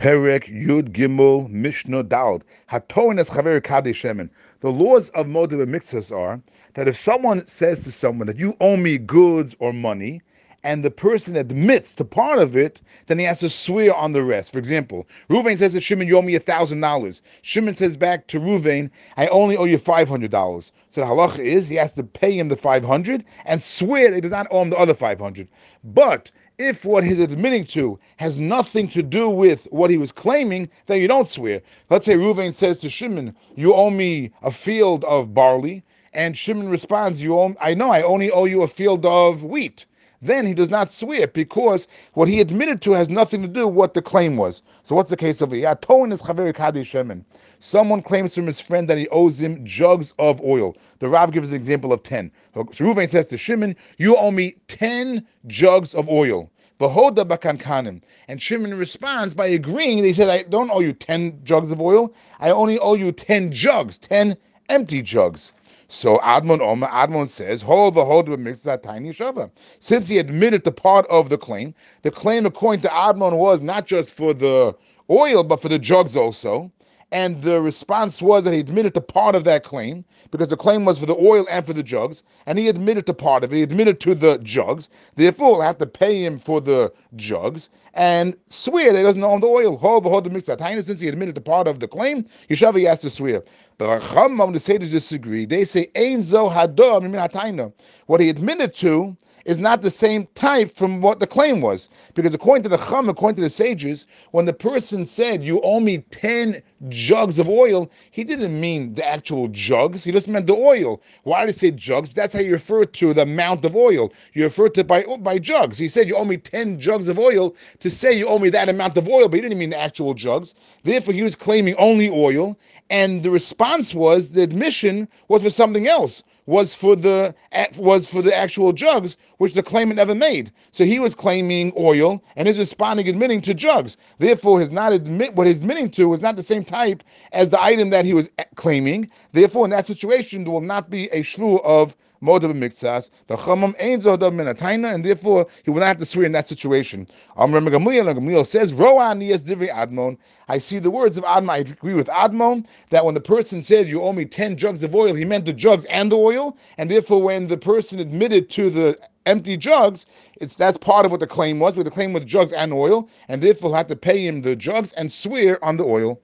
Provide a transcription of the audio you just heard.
Perek Yud Gimel Mishnah Daled. Hatoin es Chaver Shemen. The laws of Modeh Mitzvahs are that if someone says to someone that you owe me goods or money, and the person admits to part of it, then he has to swear on the rest. For example, Ruvain says to Shimon, You owe me a thousand dollars. Shimon says back to Ruvain, I only owe you five hundred dollars. So the halacha is he has to pay him the five hundred and swear that he does not owe him the other five hundred. But if what he's admitting to has nothing to do with what he was claiming, then you don't swear. Let's say Ruvain says to Shimon, You owe me a field of barley. And Shimon responds, You owe, I know I only owe you a field of wheat then he does not swear because what he admitted to has nothing to do with what the claim was. So what's the case of it? Someone claims from his friend that he owes him jugs of oil. The Rav gives an example of 10. So Reuven says to Shimon, you owe me 10 jugs of oil. Behoda bakankanim. And Shimon responds by agreeing. He said, I don't owe you 10 jugs of oil. I only owe you 10 jugs, 10 empty jugs. So Admon Omer, Admon says, Hold the hold that tiny shava. Since he admitted the part of the claim, the claim according to Admon was not just for the oil, but for the jugs also. And the response was that he admitted to part of that claim because the claim was for the oil and for the jugs, and he admitted to part of it. He admitted to the jugs. Therefore, we'll have to pay him for the jugs and swear that he doesn't own the oil. Hold the hold the mixed Since he admitted to part of the claim, Yeshavi has to swear. But Chacham, the sages disagree. They say, Ein zo hador What he admitted to is not the same type from what the claim was. Because according to the Chum, according to the sages, when the person said, You owe me 10 jugs of oil, he didn't mean the actual jugs. He just meant the oil. Why did he say jugs? That's how you refer to the amount of oil. You refer to it by, by jugs. He said, You owe me 10 jugs of oil to say you owe me that amount of oil, but he didn't mean the actual jugs. Therefore, he was claiming only oil. And the response was the admission was for something else was for the was for the actual jugs, which the claimant never made. So he was claiming oil, and is responding admitting to jugs. Therefore, his not admit what he's admitting to is not the same type as the item that he was claiming. Therefore, in that situation, there will not be a shvu of Modab Mixas, the Chamam ain't Zodab Minataina, and therefore he will not have to swear in that situation. Um, Amram Gamliel, Gamliel says, Roan Yes Divri Admon. I see the words of Admon. I agree with Admon that when the person said, You owe me 10 jugs of oil, he meant the jugs and the oil, and therefore when the person admitted to the empty jugs, it's that's part of what the claim was, but the claim was jugs and oil, and therefore have to pay him the jugs and swear on the oil.